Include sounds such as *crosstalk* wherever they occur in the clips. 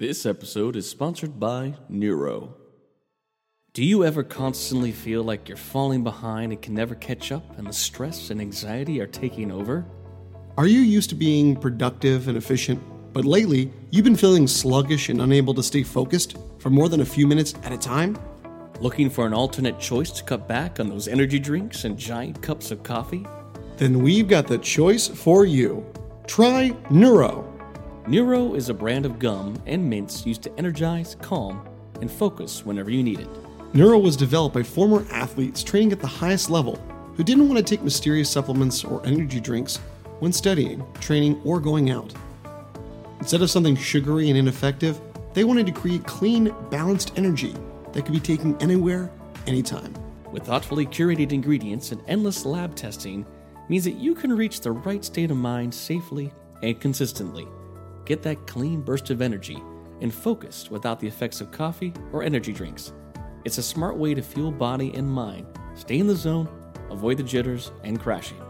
This episode is sponsored by Neuro. Do you ever constantly feel like you're falling behind and can never catch up, and the stress and anxiety are taking over? Are you used to being productive and efficient, but lately you've been feeling sluggish and unable to stay focused for more than a few minutes at a time? Looking for an alternate choice to cut back on those energy drinks and giant cups of coffee? Then we've got the choice for you. Try Neuro. Neuro is a brand of gum and mints used to energize, calm, and focus whenever you need it. Neuro was developed by former athletes training at the highest level who didn't want to take mysterious supplements or energy drinks when studying, training, or going out. Instead of something sugary and ineffective, they wanted to create clean, balanced energy that could be taken anywhere, anytime. With thoughtfully curated ingredients and endless lab testing, means that you can reach the right state of mind safely and consistently. Get that clean burst of energy and focus without the effects of coffee or energy drinks. It's a smart way to fuel body and mind, stay in the zone, avoid the jitters and crashing.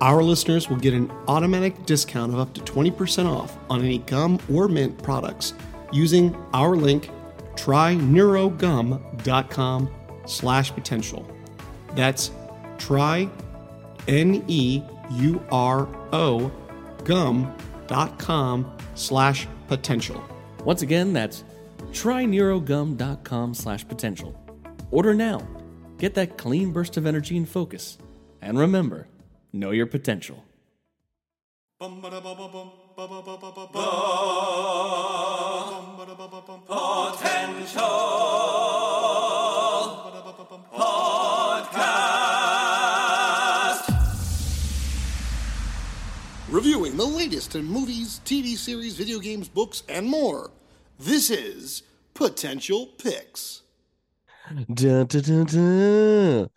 Our listeners will get an automatic discount of up to 20% off on any gum or mint products using our link tryneurogum.com slash potential. That's try N-E-U-R-O gum.com slash potential. Once again, that's tryneurogum.com slash potential. Order now. Get that clean burst of energy and focus. And remember, know your potential. potential. Reviewing the latest in movies, TV series, video games, books, and more. This is Potential Picks. Dun, dun, dun.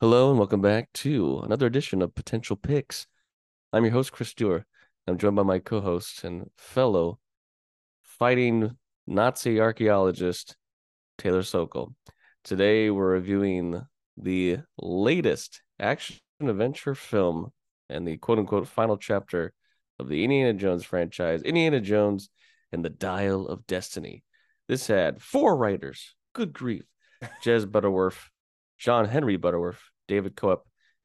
Hello and welcome back to another edition of Potential Picks. I'm your host, Chris Dewar. I'm joined by my co-host and fellow fighting Nazi archaeologist, Taylor Sokol. Today we're reviewing the latest action adventure film and the quote unquote final chapter of the Indiana Jones franchise, Indiana Jones and the Dial of Destiny. This had four writers. Good grief. *laughs* Jez Butterworth, John Henry Butterworth, David Koepp,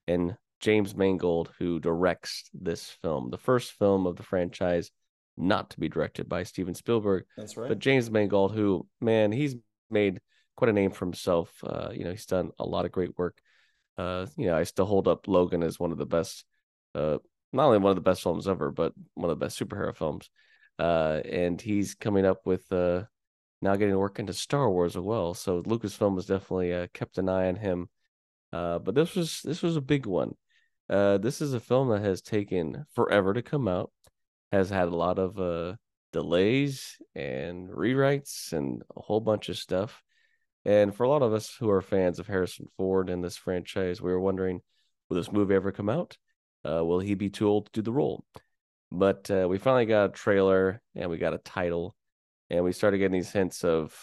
and James Mangold, who directs this film, the first film of the franchise not to be directed by Steven Spielberg. That's right. But James Mangold, who, man, he's made quite a name for himself. Uh, you know, he's done a lot of great work. Uh, you know, I still hold up Logan as one of the best, uh, not only one of the best films ever, but one of the best superhero films. Uh, and he's coming up with uh, now getting to work into Star Wars as well. So Lucasfilm has definitely uh, kept an eye on him. Uh, but this was this was a big one. Uh, this is a film that has taken forever to come out, has had a lot of uh, delays and rewrites and a whole bunch of stuff. And for a lot of us who are fans of Harrison Ford and this franchise, we were wondering, will this movie ever come out? Uh, will he be too old to do the role? But uh, we finally got a trailer and we got a title, and we started getting these hints of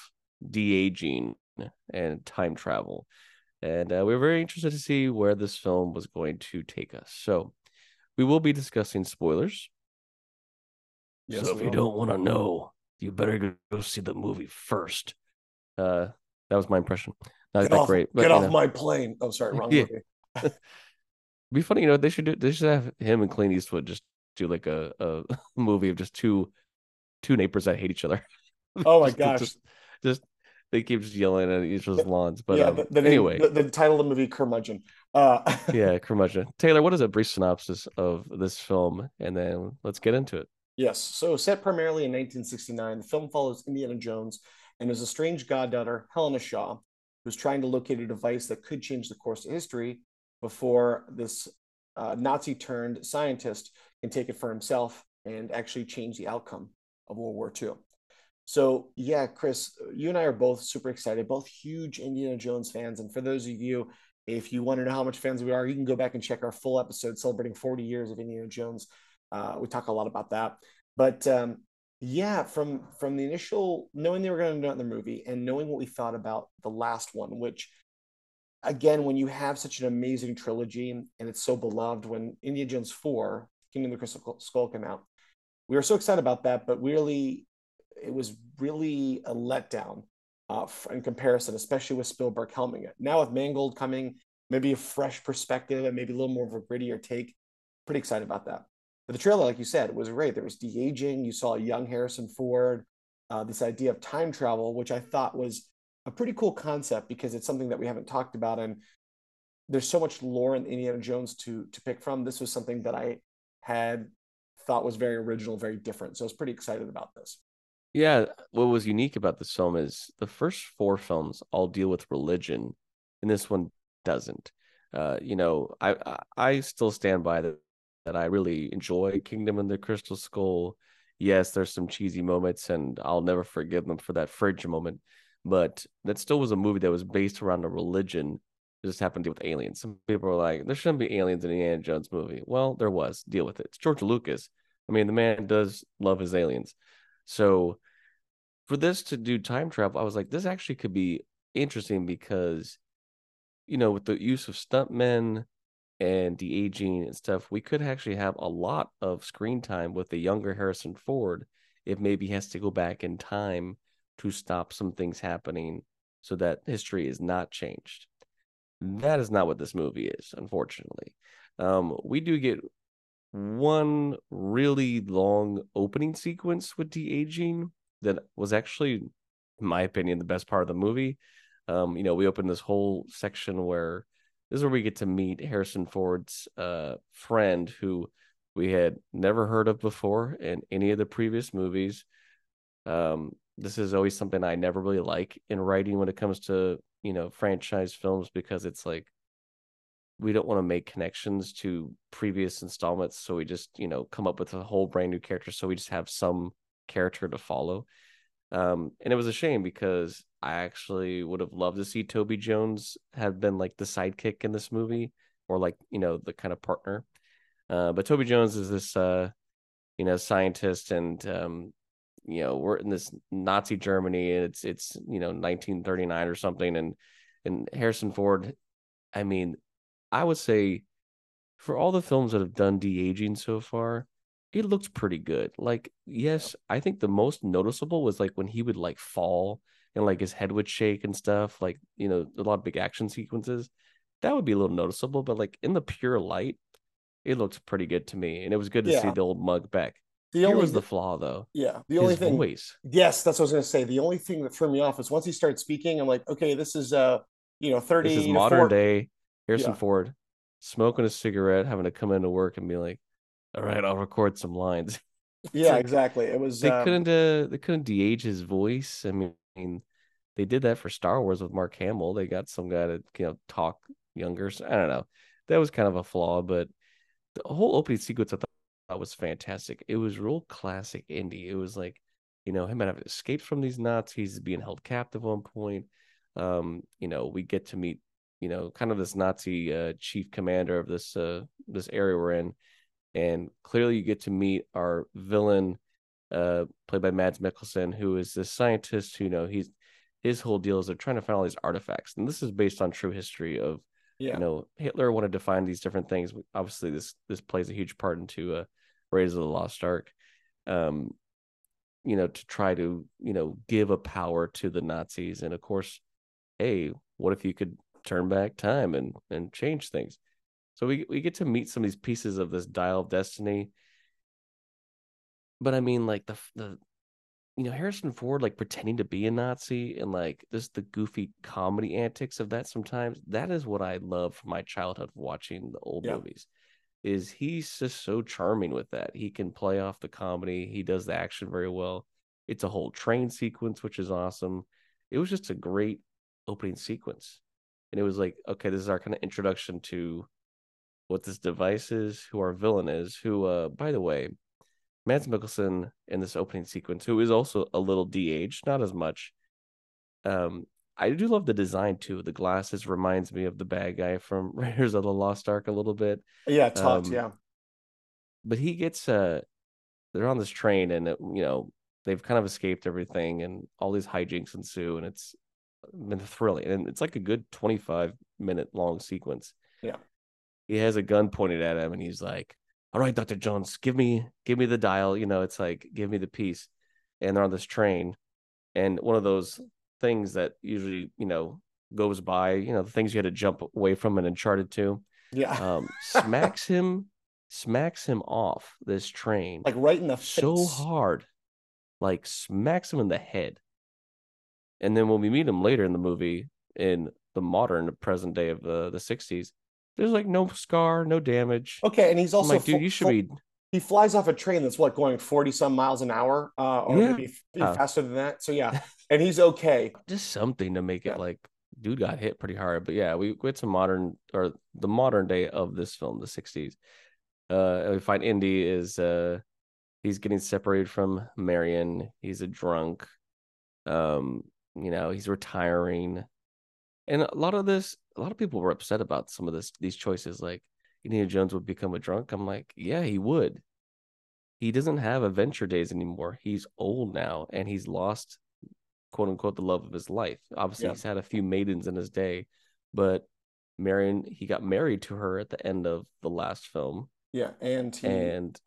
de aging and time travel. And uh, we were very interested to see where this film was going to take us. So we will be discussing spoilers. Yes, so if you don't want to know, you better go see the movie first. Uh, that was my impression. Not Get that off, great, but get off know. my plane. Oh, sorry, wrong *laughs* Yeah. movie. *laughs* be funny, you know. They should do. They should have him and Clint Eastwood just do like a, a *laughs* movie of just two two neighbors that hate each other. *laughs* Oh my Just- gosh. just, just they keep just yelling at each other's lawns. But yeah, um, the, the anyway, the, the title of the movie, Curmudgeon. Uh, *laughs* yeah, curmudgeon. Taylor, what is a brief synopsis of this film, and then let's get into it. Yes. So, set primarily in 1969, the film follows Indiana Jones and his estranged goddaughter, Helena Shaw, who's trying to locate a device that could change the course of history before this uh, Nazi turned scientist can take it for himself and actually change the outcome of World War II. So, yeah, Chris, you and I are both super excited, both huge Indiana Jones fans. And for those of you, if you want to know how much fans we are, you can go back and check our full episode celebrating 40 years of Indiana Jones. Uh, we talk a lot about that. But um, yeah, from from the initial knowing they were going to do another movie and knowing what we thought about the last one, which again, when you have such an amazing trilogy and it's so beloved, when Indiana Jones 4, Kingdom of the Crystal Skull came out, we were so excited about that, but really it was really a letdown uh, in comparison, especially with Spielberg helming it. Now with Mangold coming, maybe a fresh perspective and maybe a little more of a grittier take. Pretty excited about that. But the trailer, like you said, was great. There was de aging. You saw a young Harrison Ford. Uh, this idea of time travel, which I thought was a pretty cool concept because it's something that we haven't talked about, and there's so much lore in Indiana Jones to to pick from. This was something that I had thought was very original, very different. So I was pretty excited about this. Yeah, what was unique about this film is the first four films all deal with religion, and this one doesn't. Uh, you know, I, I, I still stand by that that I really enjoy Kingdom and the Crystal Skull. Yes, there's some cheesy moments, and I'll never forgive them for that fridge moment. But that still was a movie that was based around a religion. It just happened to deal with aliens. Some people are like, there shouldn't be aliens in an Indiana Jones movie. Well, there was. Deal with it. It's George Lucas. I mean, the man does love his aliens. So for this to do time travel, I was like, this actually could be interesting because, you know, with the use of stuntmen and de aging and stuff, we could actually have a lot of screen time with the younger Harrison Ford if maybe he has to go back in time to stop some things happening so that history is not changed. That is not what this movie is, unfortunately. Um, we do get one really long opening sequence with de aging that was actually, in my opinion, the best part of the movie. Um, you know, we open this whole section where this is where we get to meet Harrison Ford's uh, friend who we had never heard of before in any of the previous movies. Um, this is always something I never really like in writing when it comes to you know franchise films because it's like we don't want to make connections to previous installments so we just you know come up with a whole brand new character so we just have some character to follow. Um and it was a shame because i actually would have loved to see toby jones have been like the sidekick in this movie or like you know the kind of partner. Uh but toby jones is this uh you know scientist and um you know we're in this nazi germany and it's it's you know 1939 or something and and harrison ford i mean I would say for all the films that have done de aging so far, it looks pretty good. Like, yes, I think the most noticeable was like when he would like fall and like his head would shake and stuff. Like, you know, a lot of big action sequences. That would be a little noticeable, but like in the pure light, it looks pretty good to me. And it was good to yeah. see the old mug back. The Here only was the flaw though. Yeah. The only thing voice. Yes, that's what I was gonna say. The only thing that threw me off is once he started speaking, I'm like, okay, this is uh, you know, 30 this is modern 40, day Harrison yeah. Ford smoking a cigarette, having to come into work and be like, "All right, I'll record some lines." *laughs* yeah, like, exactly. It was they um... couldn't uh, they couldn't de-age his voice. I mean, they did that for Star Wars with Mark Hamill. They got some guy to you know talk younger. So I don't know. That was kind of a flaw, but the whole opening sequence I thought was fantastic. It was real classic indie. It was like, you know, him having escaped from these Nazis, he's being held captive one point. Um, you know, we get to meet you know, kind of this Nazi uh, chief commander of this uh, this area we're in, and clearly you get to meet our villain, uh, played by Mads Mikkelsen, who is this scientist who you know he's his whole deal is they're trying to find all these artifacts, and this is based on true history of yeah. you know Hitler wanted to find these different things. Obviously, this this plays a huge part into uh, Raiders of the Lost Ark. Um, you know, to try to you know give a power to the Nazis, and of course, hey, what if you could turn back time and and change things. So we we get to meet some of these pieces of this dial of destiny. But I mean, like the the you know Harrison Ford like pretending to be a Nazi and like this the goofy comedy antics of that sometimes that is what I love from my childhood watching the old yeah. movies. Is he's just so charming with that. He can play off the comedy. He does the action very well. It's a whole train sequence, which is awesome. It was just a great opening sequence and it was like okay this is our kind of introduction to what this device is who our villain is who uh by the way Mads Mikkelsen in this opening sequence who is also a little de-aged not as much um I do love the design too the glasses reminds me of the bad guy from *laughs* Raiders of the Lost Ark a little bit yeah talked um, yeah but he gets uh they're on this train and it, you know they've kind of escaped everything and all these hijinks ensue and it's been thrilling, and it's like a good twenty five minute long sequence. Yeah, he has a gun pointed at him, and he's like, "All right, Doctor Jones, give me give me the dial." You know, it's like give me the piece. and they're on this train, and one of those things that usually you know goes by, you know, the things you had to jump away from in Uncharted 2, Yeah. um, *laughs* smacks him, smacks him off this train like right in the so face. hard, like smacks him in the head. And then when we meet him later in the movie, in the modern present day of the the '60s, there's like no scar, no damage. Okay, and he's I'm also like, dude, you should be. He flies off a train that's what going 40 some miles an hour uh or Yeah. maybe, Uh. faster than that. So yeah. *laughs* And he's okay. Just something to make Yeah. it like dude got hit pretty hard. But yeah we went to modern or the modern day of this film the 60s uh we find indy is uh he's getting separated from marion. He's a drunk. Um you know he's retiring. And a lot of this a lot of people were upset about some of this these choices. Like indiana jones would become a drunk i'm like yeah he would he doesn't have adventure days anymore he's old now and he's lost quote unquote the love of his life. Obviously, Yeah. he's had a few maidens in his day, but Marion, he got married to her at the end of the last film, yeah and he, and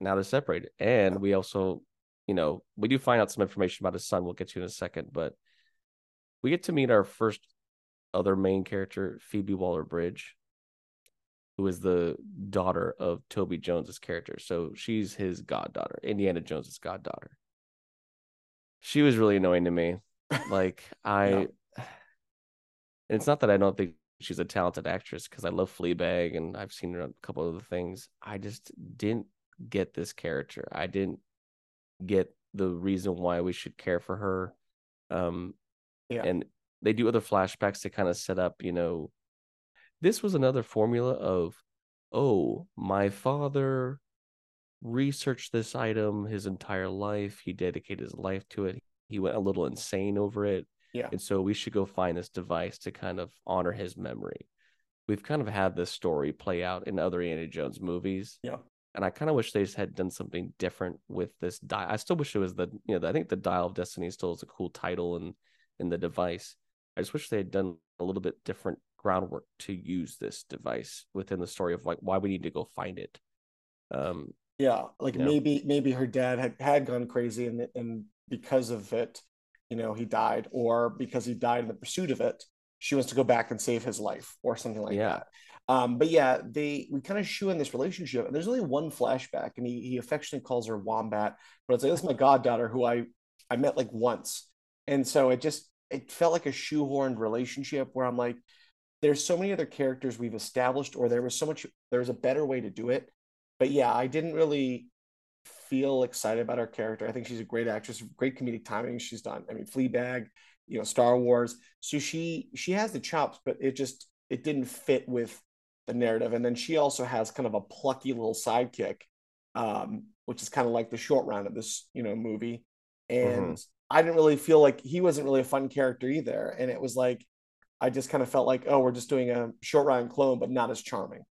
now they're separated. And we also, you know, we do find out some information about his son. We'll get to in a second, but we get to meet our first other main character, Phoebe Waller Bridge, who is the daughter of Toby Jones's character. So she's his goddaughter, Indiana Jones's goddaughter. She was really annoying to me. Like *laughs* I, *sighs* and it's not that I don't think she's a talented actress because I love Fleabag and I've seen her on a couple of the things. I just didn't get this character. I didn't get the reason why we should care for her. Um, Yeah. and they do other flashbacks to kind of set up, you know, this was another formula of, oh, my father researched this item his entire life. He dedicated his life to it. He went a little insane over it. Yeah. And so we should go find this device to kind of honor his memory. We've kind of had this story play out in other Indiana Jones movies. Yeah. And I kind of wish they just had done something different with this dial. I still wish it was the, you know, I think the Dial of Destiny still is a cool title and in the device. I just wish they had done a little bit different groundwork to use this device within the story of like why we need to go find it. Um, yeah like maybe maybe her dad had had gone crazy and and because of it you know he died or because he died in the pursuit of it she wants to go back and save his life or something like Yeah. that um but yeah they we kind of shoe in this relationship and there's only one flashback and he, he affectionately calls her wombat but it's like this is my goddaughter who i i met like once and so it just it felt like a shoehorned relationship where i'm like there's so many other characters we've established or there was so much there was a better way to do it. But yeah i didn't really feel excited about her character. I think she's a great actress great comedic timing she's done. I mean fleabag you know star wars. So she she has the chops but it just it didn't fit with the narrative. And then she also has kind of a plucky little sidekick um which is kind of like the short round of this you know movie. And i didn't really feel like he wasn't really a fun character either. And it was like i just kind of felt like oh we're just doing a short round clone but not as charming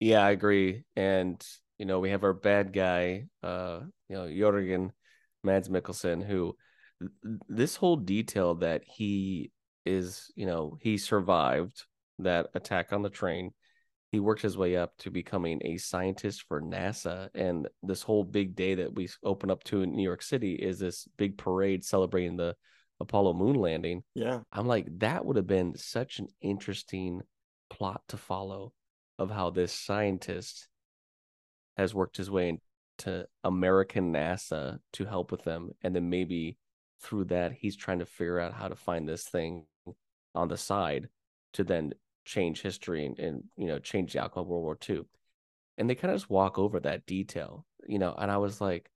Yeah, I agree. And you know, we have our bad guy, uh, you know, Jorgen Mads Mikkelsen, who this whole detail that he is, you know, he survived that attack on the train. He worked his way up to becoming a scientist for NASA. And this whole big day that we open up to in New York City is this big parade celebrating the Apollo moon landing. yeah I'm like, that would have been such an interesting plot to follow of how this scientist has worked his way into American NASA to help with them. And then maybe through that, he's trying to figure out how to find this thing on the side to then change history and, and you know, change the outcome of World War II. And they kind of just walk over that detail, you know, and I was like,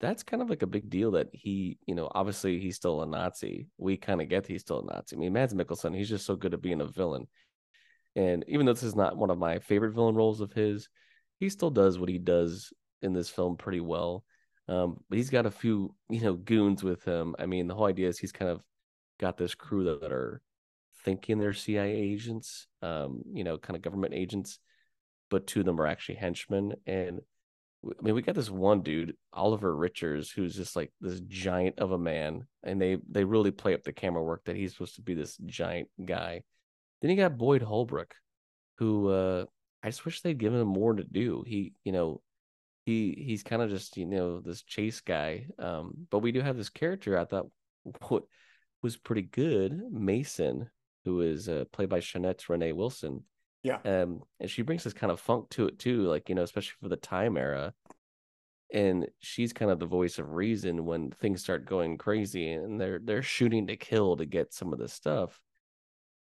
that's kind of like a big deal that he, you know, obviously he's still a Nazi. We kind of get he's still a Nazi. I mean, Mads Mikkelsen, he's just so good at being a villain. And even though this is not one of my favorite villain roles of his, he still does what he does in this film pretty well. Um, but he's got a few, you know, goons with him. I mean, the whole idea is he's kind of got this crew that, that are thinking they're CIA agents, um, you know, kind of government agents, but two of them are actually henchmen. And I mean, we got this one dude, Olivier Richters, who's just like this giant of a man, and they they really play up the camera work that he's supposed to be this giant guy. Then you got Boyd Holbrook, who uh, I just wish they'd given him more to do. He, you know, he he's kind of just you know this chase guy. Um, but we do have this character I thought *laughs* what was pretty good, Mason, who is uh, played by Shaunette Renee Wilson. Yeah. Um, and she brings this kind of funk to it too, like you know, especially for the time era. And she's kind of the voice of reason when things start going crazy and they're they're shooting to kill to get some of this stuff.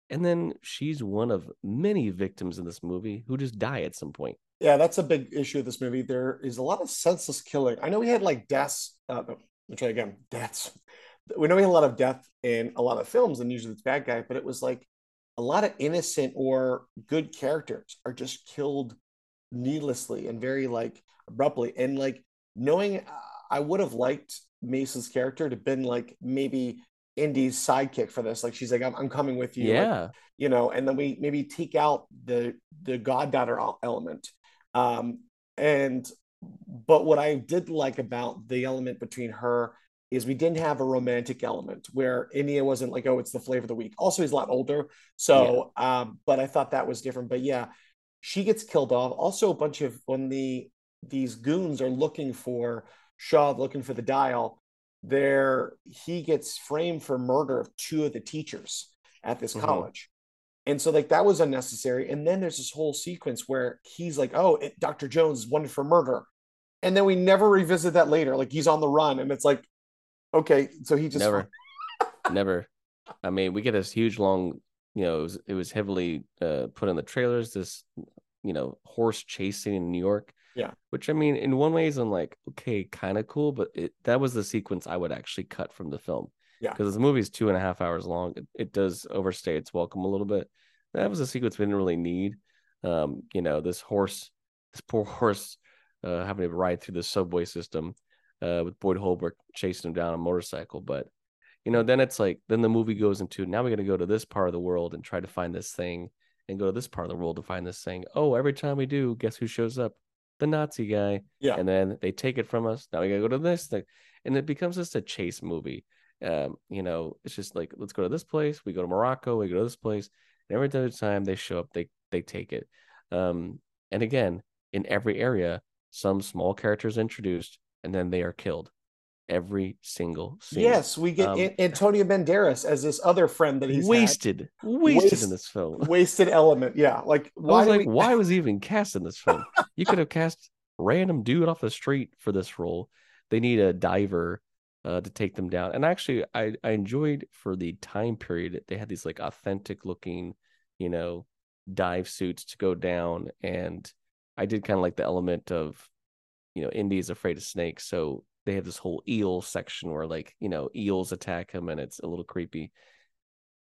And then she's one of many victims in this movie who just die at some point. Yeah, that's a big issue of this movie. There is a lot of senseless killing. I know we had like deaths. Uh, let try again. Deaths. We know we had a lot of death in a lot of films, and usually it's bad guy, but it was like a lot of innocent or good characters are just killed needlessly and very like abruptly. And like knowing, I would have liked Mason's character to have been like maybe Indy's sidekick for this. Like she's like, I'm, I'm coming with you. Yeah. Like, you know, and then we maybe take out the the goddaughter element. Um, and but what I did like about the element between her is we didn't have a romantic element where Indy wasn't like, oh, it's the flavor of the week. Also, he's a lot older. So, yeah. um, but I thought that was different. But yeah, she gets killed off. Also, a bunch of when the these goons are looking for Shaw, looking for the dial, there he gets framed for murder of two of the teachers at this mm-hmm. college. And so like that was unnecessary. And then there's this whole sequence where he's like, "Oh, it, Dr. Jones is wanted for murder," and then we never revisit that later. Like he's on the run, and it's like, okay, so he just never, *laughs* never. I mean, we get this huge long, you know, it was, it was heavily uh, put in the trailers. This, you know, horse chasing in New York. Yeah. Which I mean, in one ways, I'm like, okay, kind of cool, but it, that was the sequence I would actually cut from the film. Yeah. Because the movie is two and a half hours long. It, it, does overstay its welcome a little bit. That was a sequence we didn't really need. Um, you know, this horse, this poor horse, uh, having to ride through the subway system, uh, with Boyd Holbrook chasing him down a motorcycle. But you know, then it's like, then the movie goes into now we got to go to this part of the world and try to find this thing, and go to this part of the world to find this thing. Oh, every time we do, guess who shows up? the Nazi guy. Yeah. And then they take it from us. Now we gotta go to this thing. And it becomes just a chase movie. Um, you know, it's just like, let's go to this place. We go to Morocco, we go to this place. And every other time they show up, they they take it. Um, and again, in every area, some small characters introduced and then they are killed every single scene. Yes, we get um, Antonio Banderas as this other friend that he's wasted, wasted Waste, in this film. Wasted element, yeah. Like why? Was like, we... why was he even cast in this film? you could have cast random dude off the street for this role. They need a diver uh, to take them down. And actually, I I enjoyed for the time period they had these like authentic looking, you know, dive suits to go down, and I did kind of like the element of, you know, Indy's afraid of snakes, so they have this whole eel section where like you know eels attack him and it's a little creepy.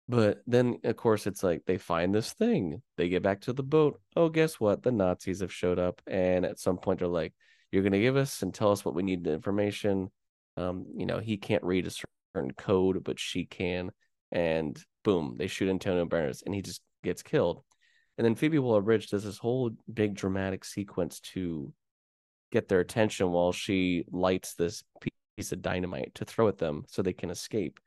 But then of course it's like they find this thing they get back to the boat. Oh guess what? The nazis have showed up and at some point they're like you're going to give us and tell us what we need the information. Um you know he can't read a certain code but she can and boom they shoot antonio Banderas and he just gets killed. And then phoebe waller-bridge does this whole big dramatic sequence to get their attention while she lights this piece of dynamite to throw at them so they can escape.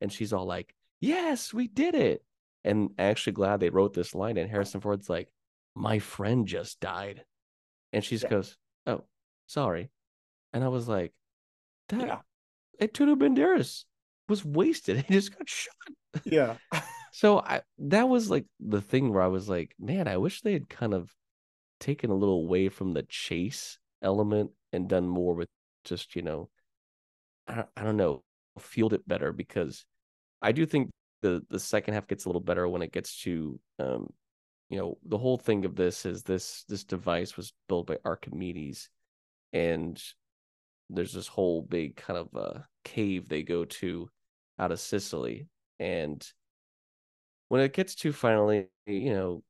And she's all like, Yes, we did it. And actually glad they wrote this line. And Harrison Ford's like, My friend just died. And she yeah. goes, Oh, sorry. And I was like, That yeah. Antonio Banderas was wasted. *laughs* He just got shot. Yeah. *laughs* so I that was like the thing where I was like, man, I wish they had kind of taken a little away from the chase element and done more with just you know I, I don't know field it better because I do think the the second half gets a little better when it gets to um you know the whole thing of this is this this device was built by Archimedes and there's this whole big kind of uh cave they go to out of Sicily and when it gets to finally you know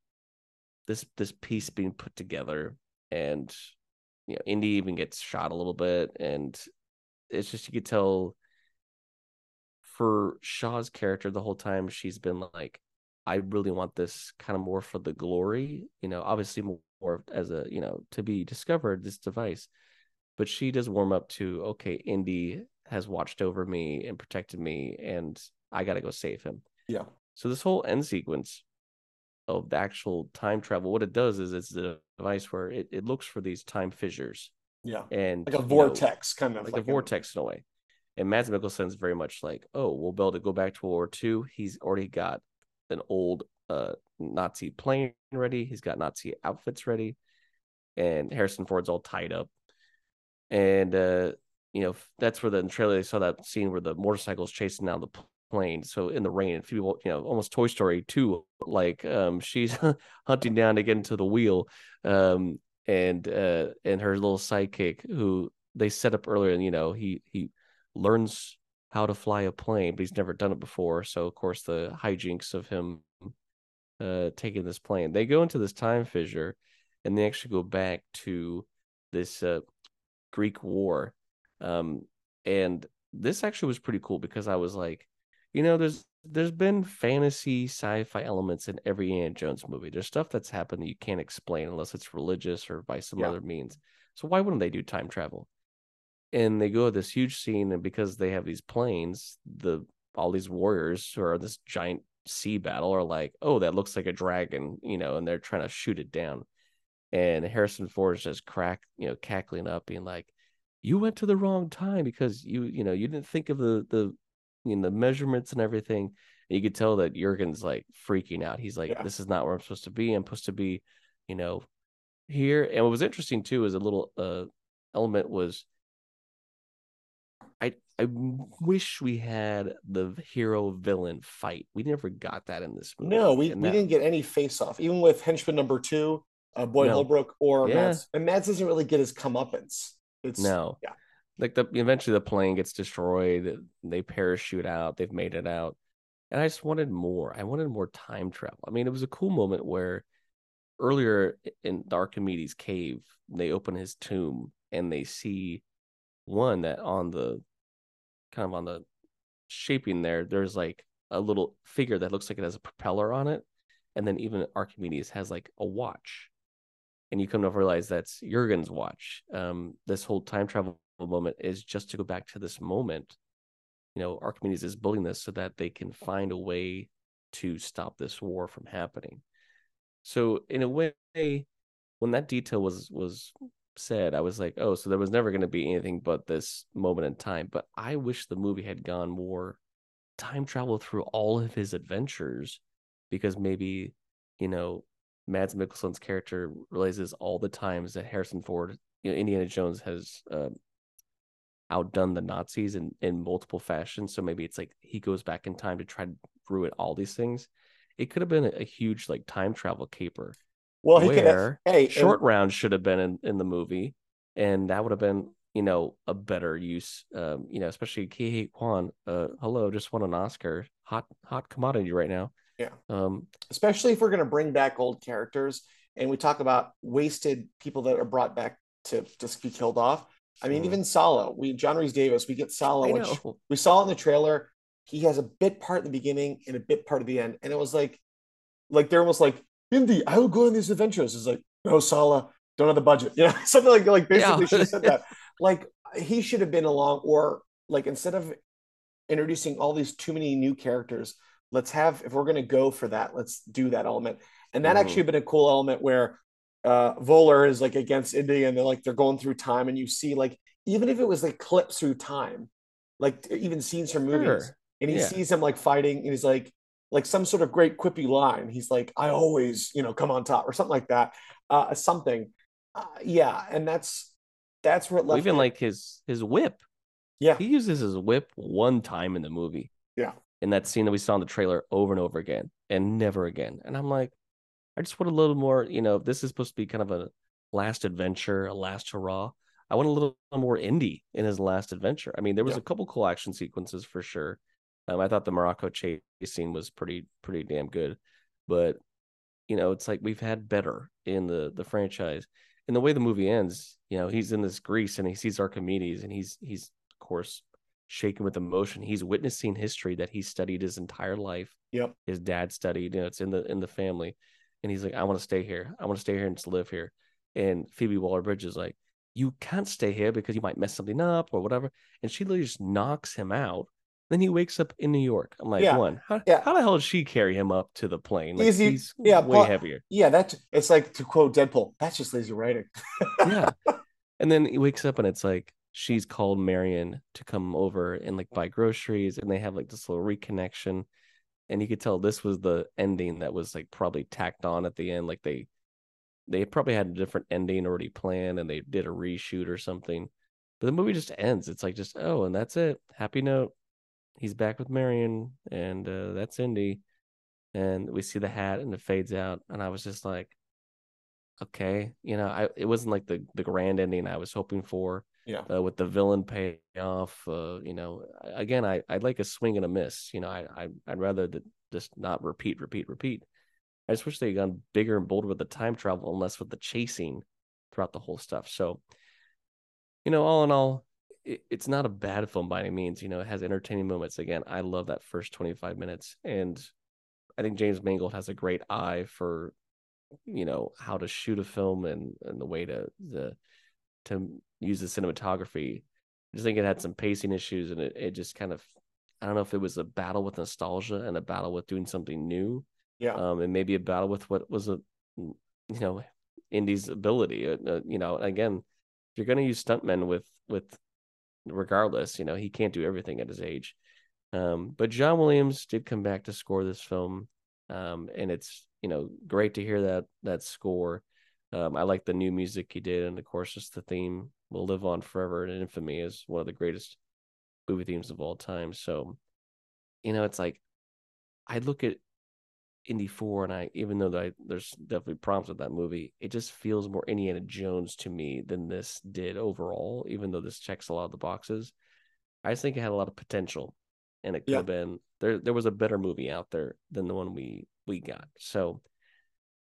this this piece being put together and you know, Indy even gets shot a little bit, and it's just you could tell for Shaw's character the whole time she's been like, I really want this kind of more for the glory, you know, obviously more as a you know to be discovered this device, but she does warm up to okay, Indy has watched over me and protected me, and I got to go save him. Yeah. So this whole end sequence of the actual time travel, what it does is it's a device where it, it looks for these time fissures. Yeah. and Like a you know, vortex kind of like, like a vortex in a way. And Mads Mikkelsen's very much like, oh, we'll be able to go back to World War II. He's already got an old uh Nazi plane ready. He's got Nazi outfits ready, and Harrison Ford's all tied up. And uh, you know that's where the trailer they saw that scene where the motorcycle's chasing down the plane. So in the rain, Wal- you know, almost Toy Story two, like um, she's *laughs* hunting down to get into the wheel, um, and uh, and her little sidekick who they set up earlier, and you know he he learns how to fly a plane, but he's never done it before. So of course the hijinks of him uh taking this plane. They go into this time fissure and they actually go back to this uh Greek war. Um and this actually was pretty cool because I was like, you know, there's there's been fantasy sci-fi elements in every Indiana Jones movie. There's stuff that's happened that you can't explain unless it's religious or by some Yeah. other means. So why wouldn't they do time travel? and they go to this huge scene and because they have these planes the all these warriors who are this giant sea battle are like oh that looks like a dragon you know and they're trying to shoot it down and harrison ford is just crack you know cackling up being like you went to the wrong time because you you know you didn't think of the the you know the measurements and everything and you could tell that jurgen's like freaking out he's like Yeah. this is not where i'm supposed to be i'm supposed to be you know here and what was interesting too is a little uh element was I I wish we had the hero villain fight. We never got that in this movie. No, we, And we that- didn't get any face off, even with henchman number two, uh, Boyd No. Holbrook or Yeah. Mads. And Mads doesn't really get his comeuppance. It's No. yeah. Like the eventually the plane gets destroyed. They parachute out. They've made it out, and I just wanted more. I wanted more time travel. I mean, it was a cool moment where earlier in the Archimedes cave, they open his tomb and they see one that on the kind of on the shaping there, there's like a little figure that looks like it has a propeller on it. And then even Archimedes has like a watch. And you come to realize that's Jurgen's watch. Um, this whole time travel moment is just to go back to this moment. You know, Archimedes is building this so that they can find a way to stop this war from happening. So in a way, when that detail was was said, I was like, oh, so there was never going to be anything but this moment in time. But I wish the movie had gone more time travel through all of his adventures, because maybe you know Mads Mikkelsen's character realizes all the times that Harrison Ford, you know, Indiana Jones has uh, outdone the Nazis in in multiple fashions. So maybe it's like he goes back in time to try to ruin all these things. It could have been a, a huge like time travel caper Well, he could have, hey, short round should have been in, in the movie, and that would have been you know a better use. Um, you know, especially Ki Kwan. Uh, hello, just won an Oscar. Hot hot commodity right now. Yeah. Um. especially if we're going to bring back old characters and we talk about wasted people that are brought back to just be killed off. I mean, Mm. even Sallah, we John Rhys-Davies, we get Sallah, I which we saw in the trailer. He has a bit part in the beginning and a bit part at the end, and it was like, like they're almost like Indy, I will go on these adventures. It's like no Sallah, don't have the budget, you know, *laughs* something like like basically Yeah. she said that. *laughs* Like he should have been along, or like instead of introducing all these too many new characters, let's have if we're going to go for that, let's do that element. And that Mhm. actually been a cool element where uh Voller is like against Indy and they're like they're going through time and you see like even if it was like clips through time, like even scenes from movies, Sure. and he Yeah. sees him like fighting and he's like like some sort of great quippy line. He's like, I always, you know, come on top or something like that. Uh something. Uh, yeah, and that's that's where it Well, left even like his his whip. yeah, He uses his whip one time in the movie. Yeah. In that scene that we saw in the trailer over and over again, and never again. And I'm like, I just want a little more. You know, this is supposed to be kind of a last adventure, a last hurrah. I want a little more indie in his last adventure. I mean, there was Yeah. a couple cool action sequences for sure. Um, I thought the Morocco chase scene was pretty pretty damn good, but you know, it's like we've had better in the the franchise. And the way the movie ends, you know, he's in this Greece and he sees Archimedes and he's he's of course shaken with emotion. He's witnessing history that he studied his entire life. Yep. His dad studied, you know, it's in the in the family. And he's like, I want to stay here. I want to stay here and just live here. And Phoebe Waller Bridge is like, You can't stay here because you might mess something up or whatever. And she literally just knocks him out. Then he wakes up in New York. I'm like, Yeah. one, how, Yeah. how the hell did she carry him up to the plane? Like, Easy. he's Yeah, way Paul- heavier. yeah, that's it's like to quote Deadpool, that's just lazy writing. Yeah. *laughs* And then he wakes up and it's like she's called Marion to come over and like buy groceries and they have like this little reconnection. And you could tell this was the ending that was like probably tacked on at the end. Like they they probably had a different ending already planned and they did a reshoot or something. But the movie just ends. It's like just oh, and that's it. Happy note. He's back with Marion, and uh, that's Indy. And we see the hat, and it fades out. And I was just like, okay, you know, I it wasn't like the the grand ending I was hoping for. Yeah. Uh, with the villain payoff, uh, you know, again, I I'd like a swing and a miss. You know, I, I I'd rather that just not repeat, repeat, repeat. I just wish they had gone bigger and bolder with the time travel and less with the chasing throughout the whole stuff. So, you know, all in all, it, it's not a bad film by any means. You know, it has entertaining moments. Again, I love that first 25 minutes. And I think James Mangold has a great eye for, you know, how to shoot a film and, and the way to the to use the cinematography. I just think it had some pacing issues and it, it just kind of I don't know if it was a battle with nostalgia and a battle with doing something new. Yeah. Um, and maybe a battle with what was a you know Indy's ability. Uh, uh, you know, again, if you're going to use stuntmen with with regardless, you know, he can't do everything at his age. Um, but John Williams did come back to score this film. Um, and it's, you know, great to hear that that score. Um, I like the new music he did, and of course, just the theme will live on forever in infamy as one of the greatest movie themes of all time. So, you know, it's like I look at Indy Four, and I even though I, there's definitely problems with that movie, it just feels more Indiana Jones to me than this did overall. Even though this checks a lot of the boxes, I just think it had a lot of potential, and it could Yeah. have been there. There was a better movie out there than the one we we got. So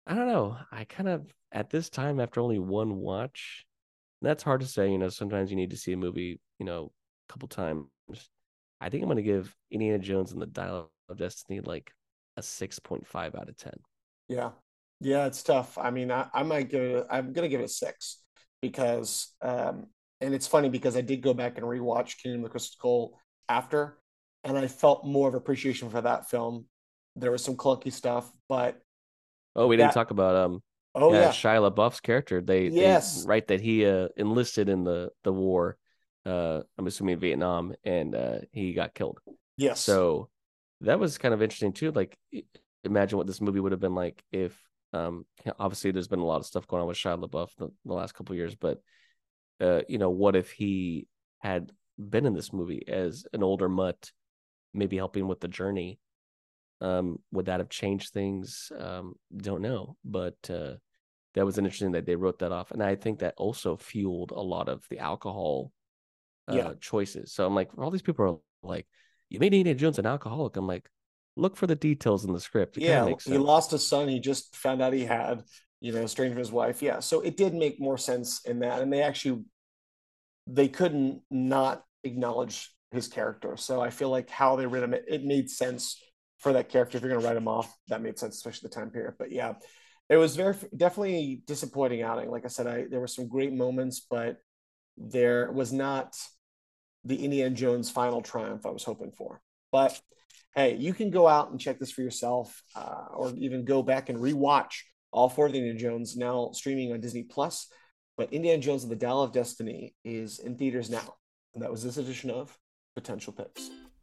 I don't know. I kind of at this time after only one watch, that's hard to say. You know, sometimes you need to see a movie, you know, a couple times. I think I'm going to give Indiana Jones and the Dial of Destiny like a six point five out of ten. Yeah. Yeah, it's tough. I mean, I, I might give it, I'm going to give it a six because, um, and it's funny because I did go back and rewatch Kingdom of the Crystal Skull after, and I felt more of appreciation for that film. There was some clunky stuff, but Oh, we didn't That- talk about um oh yeah, yeah, Shia LaBeouf's character. They Yes. they write that he uh enlisted in the the war. Uh, I'm assuming Vietnam, and uh he got killed. yes. So that was kind of interesting too. Like, imagine what this movie would have been like if, um, obviously there's been a lot of stuff going on with Shia LaBeouf the, the last couple of years, but, uh, you know, what if he had been in this movie as an older mutt, maybe helping with the journey? Um, would that have changed things? Um, don't know, but uh, that was interesting that they wrote that off, and I think that also fueled a lot of the alcohol uh, Yeah. choices. So I'm like, all these people are like, you made Indiana Jones an alcoholic. I'm like, look for the details in the script. It yeah, he lost a son. He just found out he had, you know, estranged from his wife. Yeah, so it did make more sense in that, and they actually they couldn't not acknowledge his character. So I feel like how they wrote him, it, it made sense for that character. If you're going to write him off, that made sense, especially the time period. But yeah, it was very definitely disappointing outing. Like I said, I there were some great moments, but there was not the Indiana Jones final triumph I was hoping for. But hey, you can go out and check this for yourself, uh, or even go back and rewatch all four of the Indiana Jones now streaming on Disney Plus. But Indiana Jones and the Dial of Destiny is in theaters now. And that was this edition of Potential Picks.